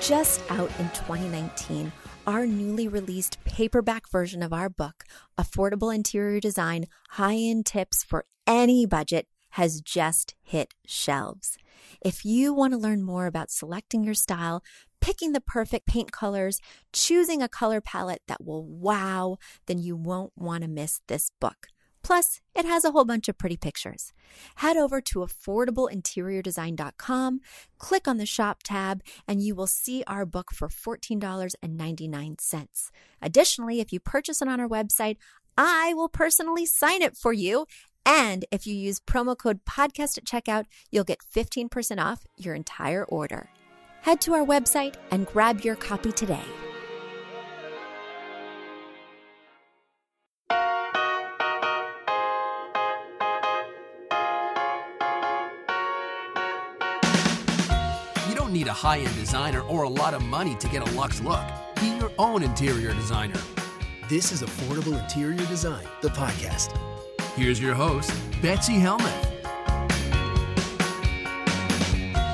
Just out in 2019, our newly released paperback version of our book, Affordable Interior Design High End Tips for Any Budget, has just hit shelves. If you want to learn more about selecting your style, picking the perfect paint colors, choosing a color palette that will wow, then you won't want to miss this book. Plus, it has a whole bunch of pretty pictures. Head over to affordableinteriordesign.com, click on the shop tab, and you will see our book for $14.99. Additionally, if you purchase it on our website, I will personally sign it for you. And if you use promo code podcast at checkout, you'll get 15% off your entire order. Head to our website and grab your copy today. A high end designer or a lot of money to get a luxe look. Be your own interior designer. This is Affordable Interior Design, the podcast. Here's your host, Betsy Helmuth.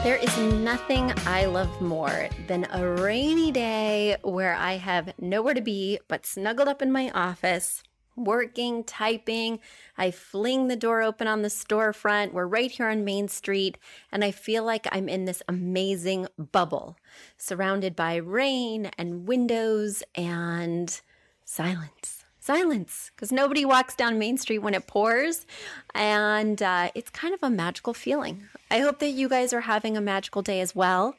There is nothing I love more than a rainy day where I have nowhere to be but snuggled up in my office, working, typing. I fling the door open on the storefront. We're right here on Main Street, and I feel like I'm in this amazing bubble surrounded by rain and windows and silence. Silence, because nobody walks down Main Street when it pours, and uh, it's kind of a magical feeling. I hope that you guys are having a magical day as well.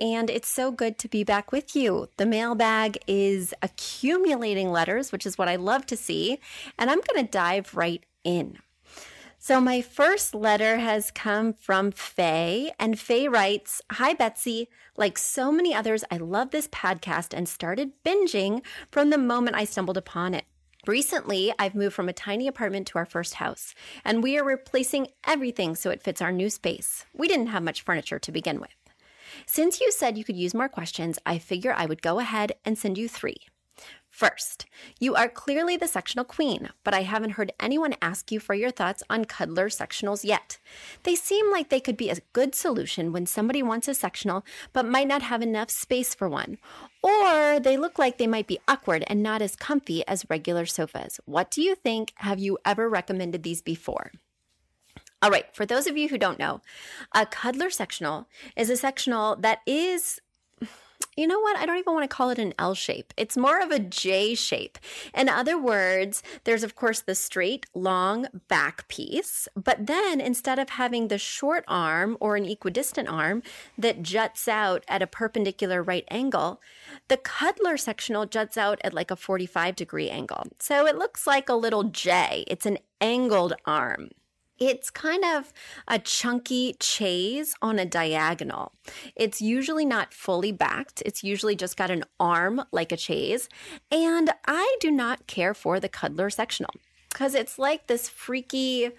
And it's so good to be back with you. The mailbag is accumulating letters, which is what I love to see. And I'm going to dive right in. So, my first letter has come from Faye, and Faye writes Hi, Betsy. Like so many others, I love this podcast and started binging from the moment I stumbled upon it. Recently, I've moved from a tiny apartment to our first house, and we are replacing everything so it fits our new space. We didn't have much furniture to begin with. Since you said you could use more questions, I figure I would go ahead and send you three. First, you are clearly the sectional queen, but I haven't heard anyone ask you for your thoughts on cuddler sectionals yet. They seem like they could be a good solution when somebody wants a sectional but might not have enough space for one, or they look like they might be awkward and not as comfy as regular sofas. What do you think? Have you ever recommended these before? All right, for those of you who don't know, a cuddler sectional is a sectional that is you know what? I don't even want to call it an L shape. It's more of a J shape. In other words, there's of course the straight, long back piece, but then instead of having the short arm or an equidistant arm that juts out at a perpendicular right angle, the cuddler sectional juts out at like a 45 degree angle. So it looks like a little J. It's an angled arm. It's kind of a chunky chaise on a diagonal. It's usually not fully backed. It's usually just got an arm like a chaise. And I do not care for the cuddler sectional because it's like this freaky,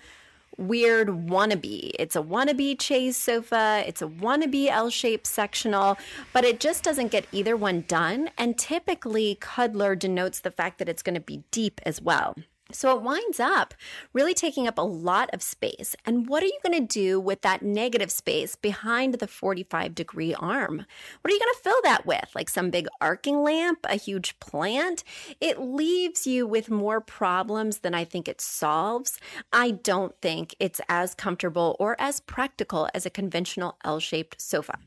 weird wannabe. It's a wannabe chaise sofa, it's a wannabe L shaped sectional, but it just doesn't get either one done. And typically, cuddler denotes the fact that it's going to be deep as well. So it winds up really taking up a lot of space. And what are you going to do with that negative space behind the 45 degree arm? What are you going to fill that with? Like some big arcing lamp, a huge plant? It leaves you with more problems than I think it solves. I don't think it's as comfortable or as practical as a conventional L shaped sofa.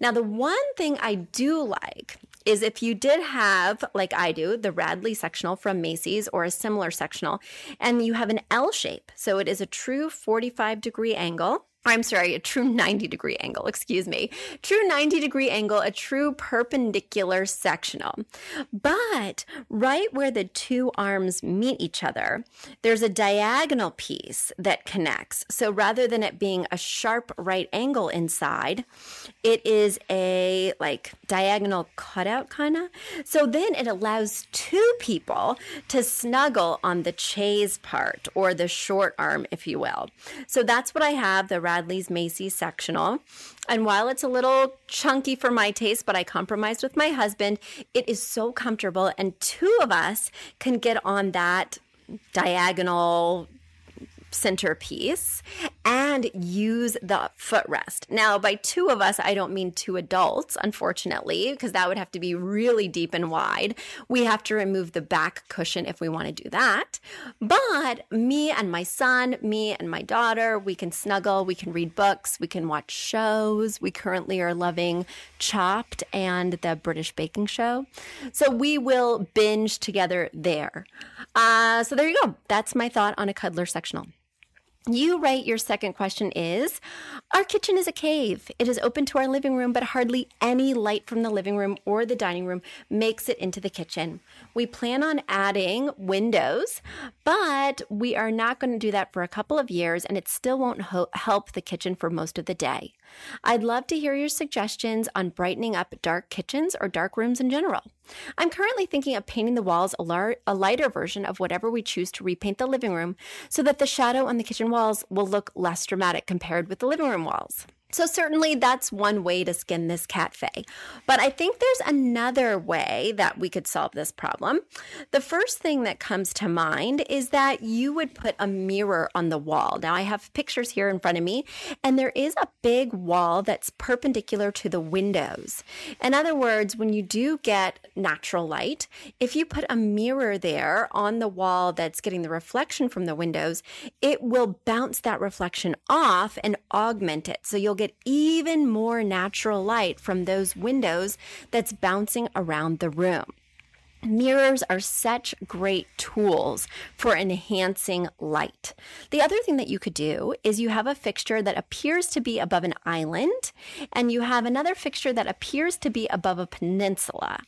Now, the one thing I do like is if you did have, like I do, the Radley sectional from Macy's or a similar sectional, and you have an L shape. So it is a true 45 degree angle I'm sorry, a true 90 degree angle, excuse me. True 90 degree angle, a true perpendicular sectional. But right where the two arms meet each other, there's a diagonal piece that connects. So rather than it being a sharp right angle inside, it is a like diagonal cutout kind of. So then it allows two people to snuggle on the chaise part or the short arm, if you will. So that's what I have the Radley's Macy's sectional. And while it's a little chunky for my taste, but I compromised with my husband, it is so comfortable. And two of us can get on that diagonal centerpiece. And use the footrest. Now, by two of us, I don't mean two adults, unfortunately, because that would have to be really deep and wide. We have to remove the back cushion if we want to do that. But me and my son, me and my daughter, we can snuggle, we can read books, we can watch shows. We currently are loving Chopped and the British Baking Show. So we will binge together there. Uh, so there you go. That's my thought on a cuddler sectional. You write your second question is Our kitchen is a cave. It is open to our living room, but hardly any light from the living room or the dining room makes it into the kitchen. We plan on adding windows, but we are not going to do that for a couple of years, and it still won't ho- help the kitchen for most of the day. I'd love to hear your suggestions on brightening up dark kitchens or dark rooms in general. I'm currently thinking of painting the walls a, lar- a, lighter version of whatever we choose to repaint the living room so that the shadow on the kitchen walls will look less dramatic compared with the living room walls. So, certainly that's one way to skin this cat Faye. But I think there's another way that we could solve this problem. The first thing that comes to mind is that you would put a mirror on the wall. Now, I have pictures here in front of me, and there is a big wall that's perpendicular to the windows. In other words, when you do get natural light, if you put a mirror there on the wall that's getting the reflection from the windows, it will bounce that reflection off and augment it. So, you'll get even more natural light from those windows that's bouncing around the room. Mirrors are such great tools for enhancing light. The other thing that you could do is you have a fixture that appears to be above an island, and you have another fixture that appears to be above a peninsula.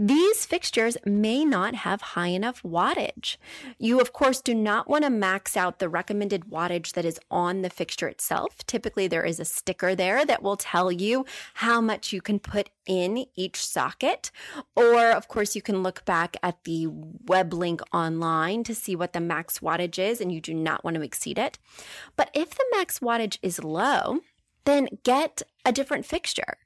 These fixtures may not have high enough wattage. You, of course, do not want to max out the recommended wattage that is on the fixture itself. Typically, there is a sticker there that will tell you how much you can put in each socket. Or, of course, you can look back at the web link online to see what the max wattage is, and you do not want to exceed it. But if the max wattage is low, then get a different fixture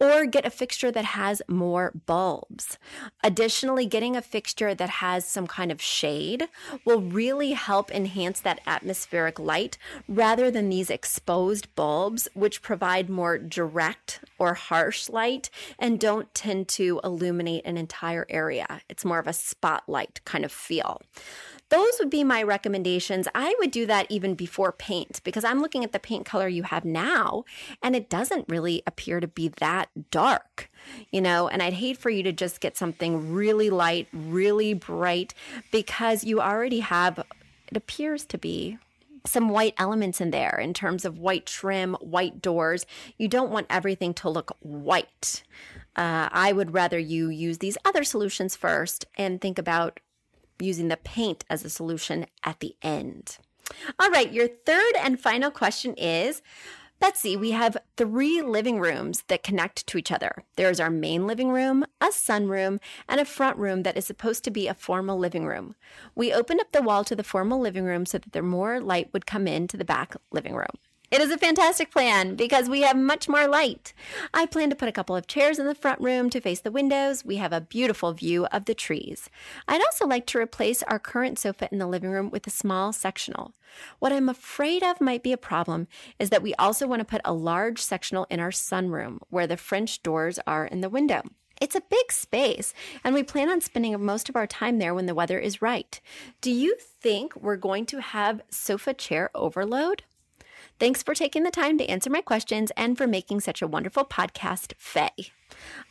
or get a fixture that has more bulbs. Additionally, getting a fixture that has some kind of shade will really help enhance that atmospheric light rather than these exposed bulbs, which provide more direct or harsh light and don't tend to illuminate an entire area. It's more of a spotlight kind of feel. Those would be my recommendations. I would do that even before paint because I'm looking at the paint color you have now and it doesn't really appear to be that dark, you know. And I'd hate for you to just get something really light, really bright because you already have, it appears to be some white elements in there in terms of white trim, white doors. You don't want everything to look white. Uh, I would rather you use these other solutions first and think about using the paint as a solution at the end. All right, your third and final question is Betsy, we have three living rooms that connect to each other. There's our main living room, a sunroom, and a front room that is supposed to be a formal living room. We opened up the wall to the formal living room so that there more light would come into the back living room. It is a fantastic plan because we have much more light. I plan to put a couple of chairs in the front room to face the windows. We have a beautiful view of the trees. I'd also like to replace our current sofa in the living room with a small sectional. What I'm afraid of might be a problem is that we also want to put a large sectional in our sunroom where the French doors are in the window. It's a big space, and we plan on spending most of our time there when the weather is right. Do you think we're going to have sofa chair overload? Thanks for taking the time to answer my questions and for making such a wonderful podcast, Faye.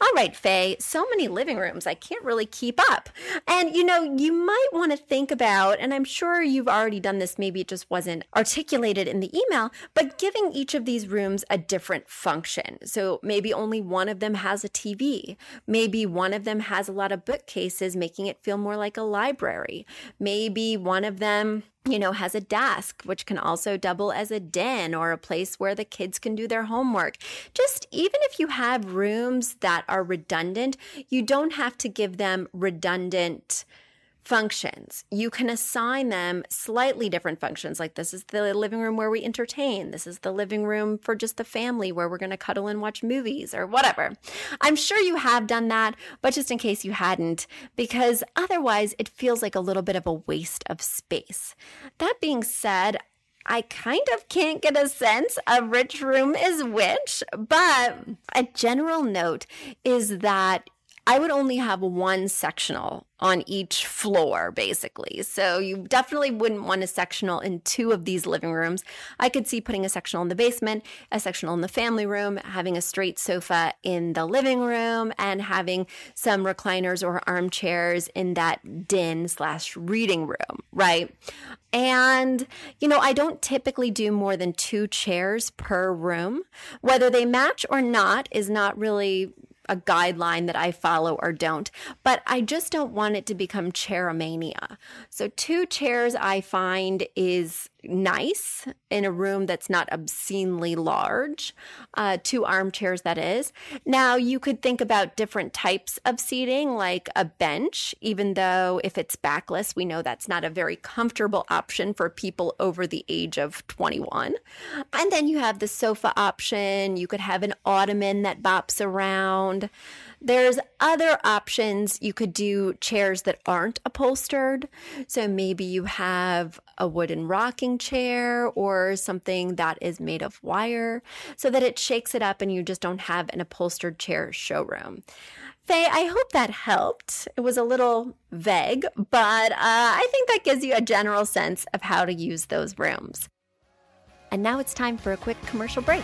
All right, Faye, so many living rooms, I can't really keep up. And you know, you might want to think about, and I'm sure you've already done this, maybe it just wasn't articulated in the email, but giving each of these rooms a different function. So maybe only one of them has a TV. Maybe one of them has a lot of bookcases, making it feel more like a library. Maybe one of them you know, has a desk, which can also double as a den or a place where the kids can do their homework. Just even if you have rooms that are redundant, you don't have to give them redundant functions. You can assign them slightly different functions. Like this is the living room where we entertain. This is the living room for just the family where we're going to cuddle and watch movies or whatever. I'm sure you have done that, but just in case you hadn't, because otherwise it feels like a little bit of a waste of space. That being said, I kind of can't get a sense of which room is which, but a general note is that I would only have one sectional on each floor, basically. So you definitely wouldn't want a sectional in two of these living rooms. I could see putting a sectional in the basement, a sectional in the family room, having a straight sofa in the living room, and having some recliners or armchairs in that den slash reading room, right? And, you know, I don't typically do more than two chairs per room. Whether they match or not is not really a guideline that I follow or don't, but I just don't want it to become chairomania. So, two chairs I find is nice in a room that's not obscenely large. Uh, two armchairs, that is. Now, you could think about different types of seating, like a bench, even though if it's backless, we know that's not a very comfortable option for people over the age of 21. And then you have the sofa option. You could have an ottoman that bops around. There's other options. You could do chairs that aren't upholstered. So maybe you have a wooden rocking chair or something that is made of wire so that it shakes it up and you just don't have an upholstered chair showroom. Faye, I hope that helped. It was a little vague, but uh, I think that gives you a general sense of how to use those rooms. And now it's time for a quick commercial break.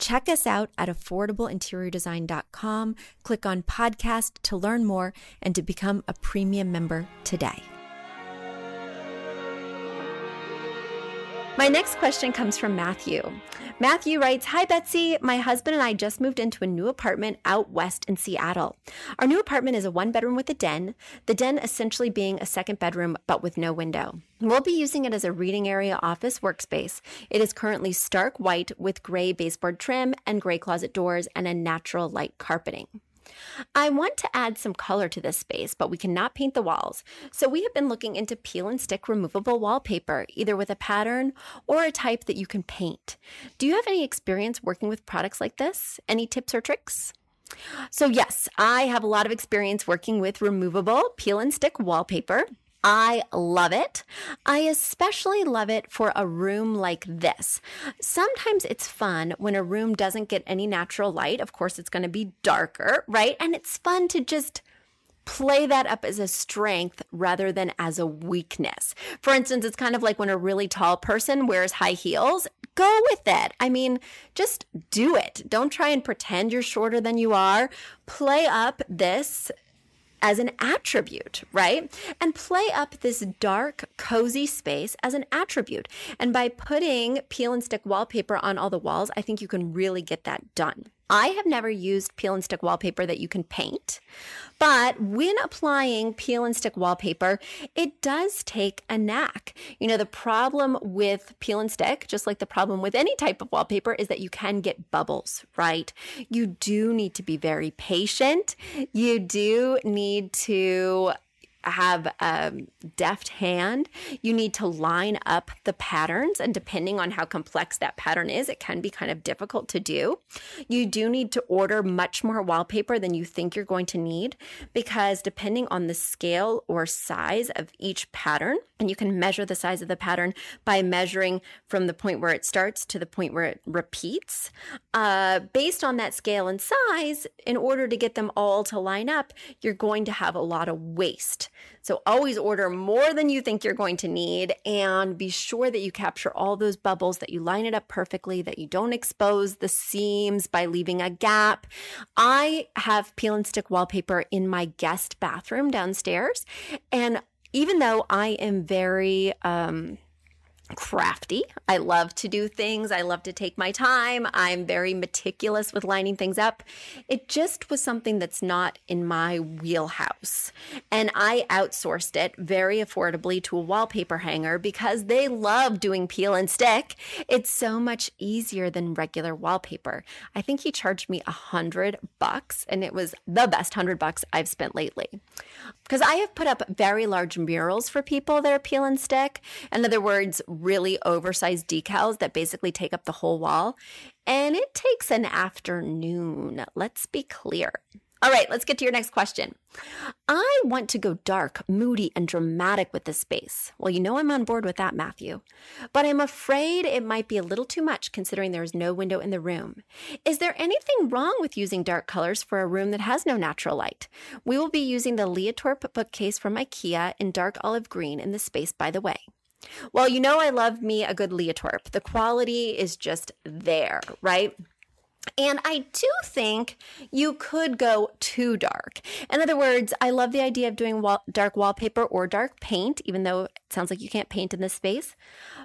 Check us out at affordableinteriordesign.com. Click on podcast to learn more and to become a premium member today. My next question comes from Matthew. Matthew writes Hi, Betsy. My husband and I just moved into a new apartment out west in Seattle. Our new apartment is a one bedroom with a den, the den essentially being a second bedroom but with no window. We'll be using it as a reading area office workspace. It is currently stark white with gray baseboard trim and gray closet doors and a natural light carpeting. I want to add some color to this space, but we cannot paint the walls. So we have been looking into peel and stick removable wallpaper, either with a pattern or a type that you can paint. Do you have any experience working with products like this? Any tips or tricks? So, yes, I have a lot of experience working with removable peel and stick wallpaper. I love it. I especially love it for a room like this. Sometimes it's fun when a room doesn't get any natural light. Of course, it's going to be darker, right? And it's fun to just play that up as a strength rather than as a weakness. For instance, it's kind of like when a really tall person wears high heels. Go with it. I mean, just do it. Don't try and pretend you're shorter than you are. Play up this as an attribute, right? And play up this dark, cozy space as an attribute. And by putting peel and stick wallpaper on all the walls, I think you can really get that done. I have never used peel and stick wallpaper that you can paint, but when applying peel and stick wallpaper, it does take a knack. You know, the problem with peel and stick, just like the problem with any type of wallpaper, is that you can get bubbles, right? You do need to be very patient. You do need to have a deft hand. You need to line up the patterns, and depending on how complex that pattern is, it can be kind of difficult to do. You do need to order much more wallpaper than you think you're going to need because depending on the scale or size of each pattern, and you can measure the size of the pattern by measuring from the point where it starts to the point where it repeats. Uh, based on that scale and size, in order to get them all to line up, you're going to have a lot of waste. So always order more than you think you're going to need and be sure that you capture all those bubbles, that you line it up perfectly, that you don't expose the seams by leaving a gap. I have peel and stick wallpaper in my guest bathroom downstairs and even though I am very, um, crafty. I love to do things. I love to take my time. I'm very meticulous with lining things up. It just was something that's not in my wheelhouse. And I outsourced it very affordably to a wallpaper hanger because they love doing peel and stick. It's so much easier than regular wallpaper. I think he charged me a hundred bucks and it was the best hundred bucks I've spent lately. Because I have put up very large murals for people that are peel and stick. In other words, really oversized decals that basically take up the whole wall. And it takes an afternoon. Let's be clear. All right, let's get to your next question. I want to go dark, moody, and dramatic with this space. Well, you know I'm on board with that, Matthew. But I'm afraid it might be a little too much considering there is no window in the room. Is there anything wrong with using dark colors for a room that has no natural light? We will be using the Liatorp bookcase from IKEA in dark olive green in the space, by the way. Well, you know, I love me a good Liatorp. The quality is just there, right? And I do think you could go too dark. In other words, I love the idea of doing wall- dark wallpaper or dark paint, even though it sounds like you can't paint in this space.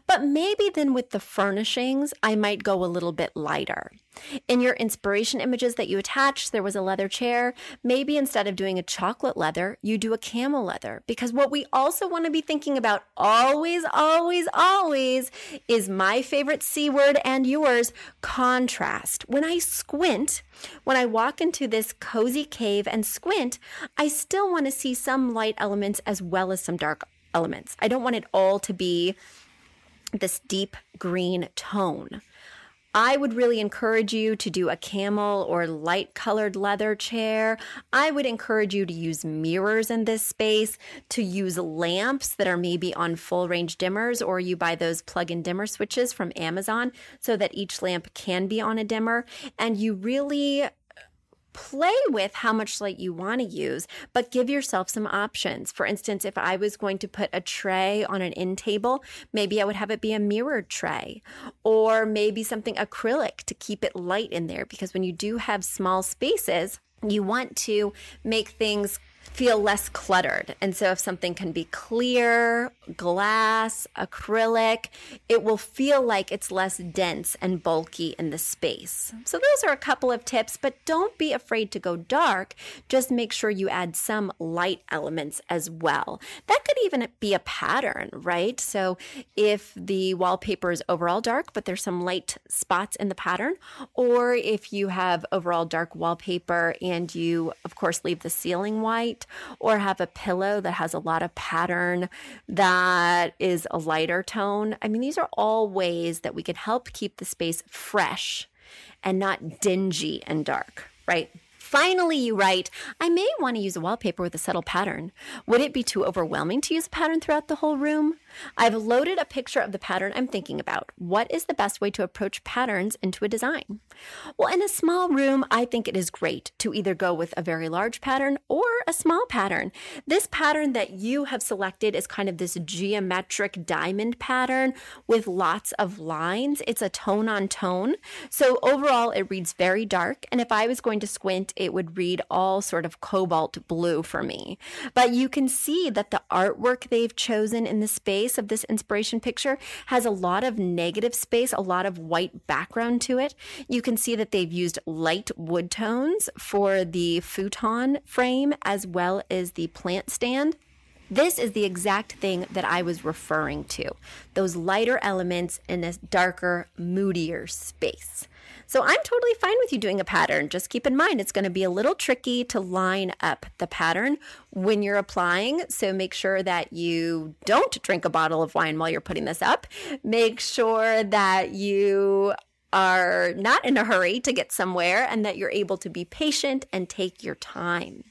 But maybe then with the furnishings, I might go a little bit lighter. In your inspiration images that you attached, there was a leather chair. Maybe instead of doing a chocolate leather, you do a camel leather. Because what we also want to be thinking about always, always, always is my favorite C word and yours contrast. When I squint, when I walk into this cozy cave and squint, I still want to see some light elements as well as some dark elements. I don't want it all to be this deep green tone. I would really encourage you to do a camel or light colored leather chair. I would encourage you to use mirrors in this space, to use lamps that are maybe on full range dimmers, or you buy those plug in dimmer switches from Amazon so that each lamp can be on a dimmer. And you really play with how much light you want to use, but give yourself some options. For instance, if I was going to put a tray on an end table, maybe I would have it be a mirrored tray or maybe something acrylic to keep it light in there because when you do have small spaces, you want to make things feel less cluttered. And so if something can be clear, glass, acrylic, it will feel like it's less dense and bulky in the space. So those are a couple of tips, but don't be afraid to go dark. Just make sure you add some light elements as well. That could even be a pattern, right? So if the wallpaper is overall dark, but there's some light spots in the pattern, or if you have overall dark wallpaper and you, of course, leave the ceiling white, or have a pillow that has a lot of pattern that is a lighter tone. I mean, these are all ways that we can help keep the space fresh and not dingy and dark, right? Finally, you write, I may want to use a wallpaper with a subtle pattern. Would it be too overwhelming to use a pattern throughout the whole room? I've loaded a picture of the pattern I'm thinking about. What is the best way to approach patterns into a design? Well, in a small room, I think it is great to either go with a very large pattern or a small pattern. This pattern that you have selected is kind of this geometric diamond pattern with lots of lines. It's a tone on tone. So overall, it reads very dark. And if I was going to squint, it would read all sort of cobalt blue for me. But you can see that the artwork they've chosen in the space of this inspiration picture has a lot of negative space, a lot of white background to it. You can see that they've used light wood tones for the futon frame as well as the plant stand. This is the exact thing that I was referring to those lighter elements in a darker, moodier space. So I'm totally fine with you doing a pattern. Just keep in mind it's going to be a little tricky to line up the pattern when you're applying. So make sure that you don't drink a bottle of wine while you're putting this up. Make sure that you are not in a hurry to get somewhere and that you're able to be patient and take your time.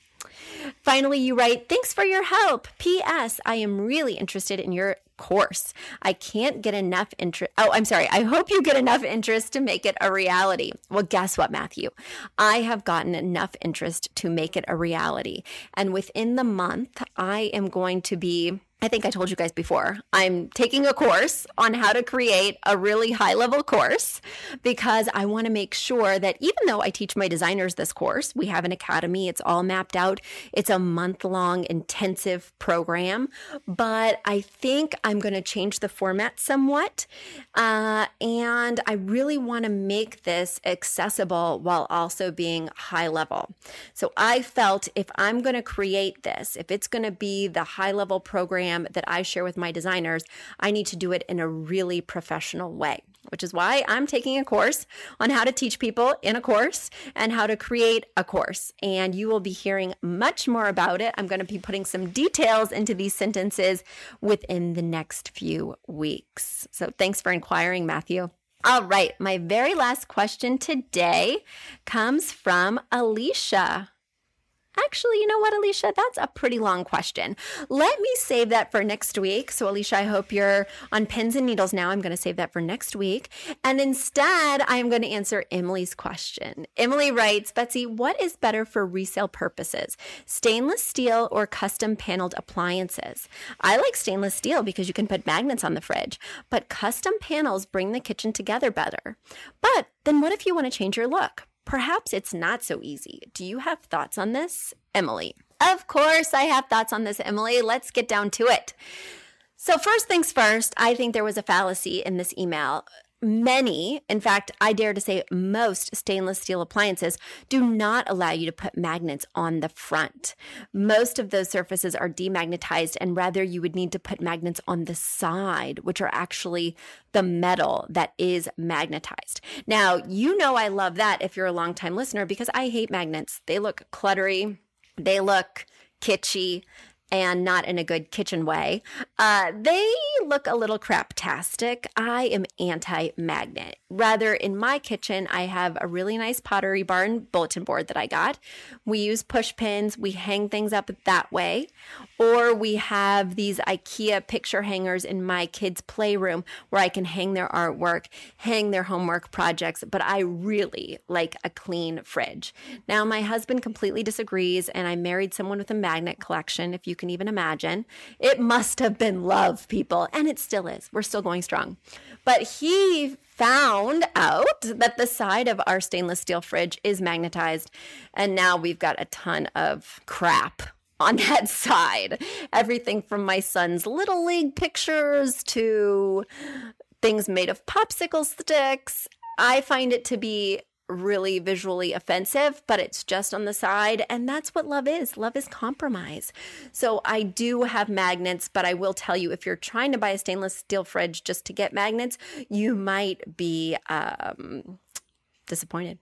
Finally, you write, Thanks for your help. P.S. I am really interested in your course. I can't get enough interest. Oh, I'm sorry. I hope you get enough interest to make it a reality. Well, guess what, Matthew? I have gotten enough interest to make it a reality. And within the month, I am going to be I think I told you guys before, I'm taking a course on how to create a really high level course because I want to make sure that even though I teach my designers this course, we have an academy, it's all mapped out, it's a month long intensive program, but I think I'm going to change the format somewhat. Uh, and I really want to make this accessible while also being high level. So I felt if I'm going to create this, if it's going to be the high level program, program that I share with my designers, I need to do it in a really professional way, which is why I'm taking a course on how to teach people in a course and how to create a course. And you will be hearing much more about it. I'm going to be putting some details into these sentences within the next few weeks. So thanks for inquiring, Matthew. All right, my very last question today comes from Alicia. Actually, you know what, Alicia? That's a pretty long question. Let me save that for next week. So, Alicia, I hope you're on pins and needles now. I'm going to save that for next week. And instead, I am going to answer Emily's question. Emily writes Betsy, what is better for resale purposes, stainless steel or custom paneled appliances? I like stainless steel because you can put magnets on the fridge, but custom panels bring the kitchen together better. But then what if you want to change your look? Perhaps it's not so easy. Do you have thoughts on this, Emily? Of course, I have thoughts on this, Emily. Let's get down to it. So, first things first, I think there was a fallacy in this email many, in fact, I dare to say most stainless steel appliances do not allow you to put magnets on the front. Most of those surfaces are demagnetized, and rather you would need to put magnets on the side, which are actually the metal that is magnetized. Now, you know I love that if you're a longtime listener because I hate magnets. They look cluttery, they look kitschy and not in a good kitchen way. Uh, they look a little craptastic. I am anti magnet. Rather, in my kitchen, I have a really nice Pottery Barn bulletin board that I got. We use push pins, we hang things up that way. Or we have these IKEA picture hangers in my kids' playroom where I can hang their artwork, hang their homework projects. But I really like a clean fridge. Now, my husband completely disagrees, and I married someone with a magnet collection, if you can even imagine. It must have been love, people, and it still is. We're still going strong. But he found out that the side of our stainless steel fridge is magnetized, and now we've got a ton of crap on that side. Everything from my son's little league pictures to things made of popsicle sticks. I find it to be really visually offensive, but it's just on the side. And that's what love is love is compromise. So I do have magnets, but I will tell you if you're trying to buy a stainless steel fridge just to get magnets, you might be um, disappointed.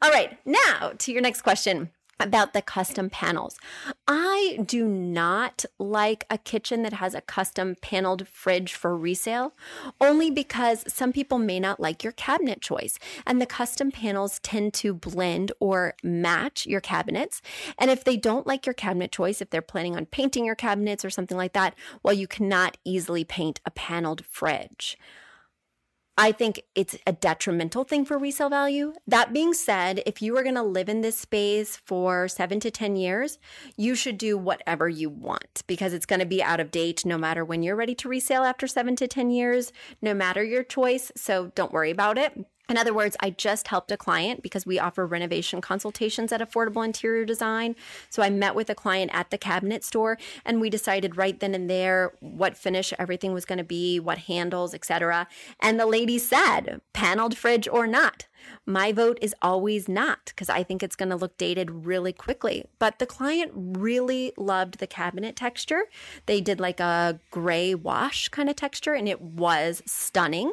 All right, now to your next question about the custom panels. I do not like a kitchen that has a custom paneled fridge for resale, only because some people may not like your cabinet choice. And the custom panels tend to blend or match your cabinets. And if they don't like your cabinet choice, if they're planning on painting your cabinets or something like that, well, you cannot easily paint a paneled fridge. I think it's a detrimental thing for resale value. That being said, if you are going to live in this space for seven to 10 years, you should do whatever you want because it's going to be out of date no matter when you're ready to resale after seven to 10 years, no matter your choice. So don't worry about it. In other words, I just helped a client because we offer renovation consultations at Affordable Interior Design. So I met with a client at the cabinet store and we decided right then and there what finish everything was going to be, what handles, etc. And the lady said, paneled fridge or not. My vote is always not because I think it's going to look dated really quickly. But the client really loved the cabinet texture. They did like a gray wash kind of texture and it was stunning.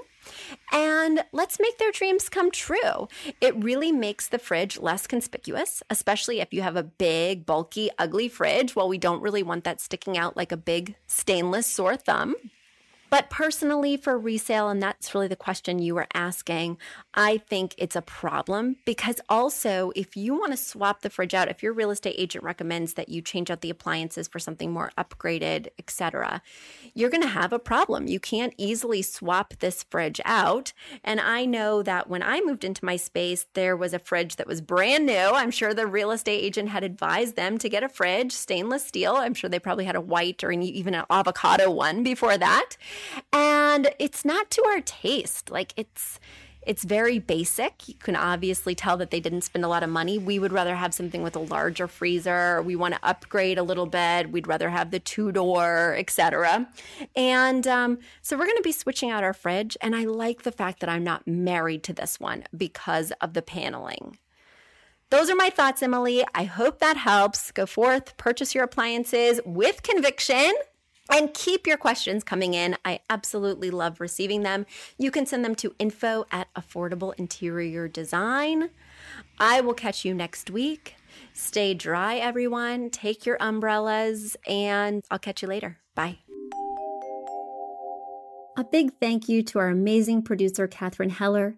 And let's make their dreams come true. It really makes the fridge less conspicuous, especially if you have a big, bulky, ugly fridge. Well, we don't really want that sticking out like a big stainless sore thumb. But personally, for resale, and that's really the question you were asking, I think it's a problem because also, if you want to swap the fridge out, if your real estate agent recommends that you change out the appliances for something more upgraded, etc., you're going to have a problem. You can't easily swap this fridge out. And I know that when I moved into my space, there was a fridge that was brand new. I'm sure the real estate agent had advised them to get a fridge, stainless steel. I'm sure they probably had a white or even an avocado one before that and it's not to our taste. Like it's it's very basic. You can obviously tell that they didn't spend a lot of money. We would rather have something with a larger freezer. We want to upgrade a little bit. We'd rather have the two door, etc. And um, so we're going to be switching out our fridge. And I like the fact that I'm not married to this one because of the paneling. Those are my thoughts, Emily. I hope that helps. Go forth, purchase your appliances with conviction. And keep your questions coming in. I absolutely love receiving them. You can send them to info at affordable interior design. I will catch you next week. Stay dry, everyone. Take your umbrellas, and I'll catch you later. Bye. A big thank you to our amazing producer, Katherine Heller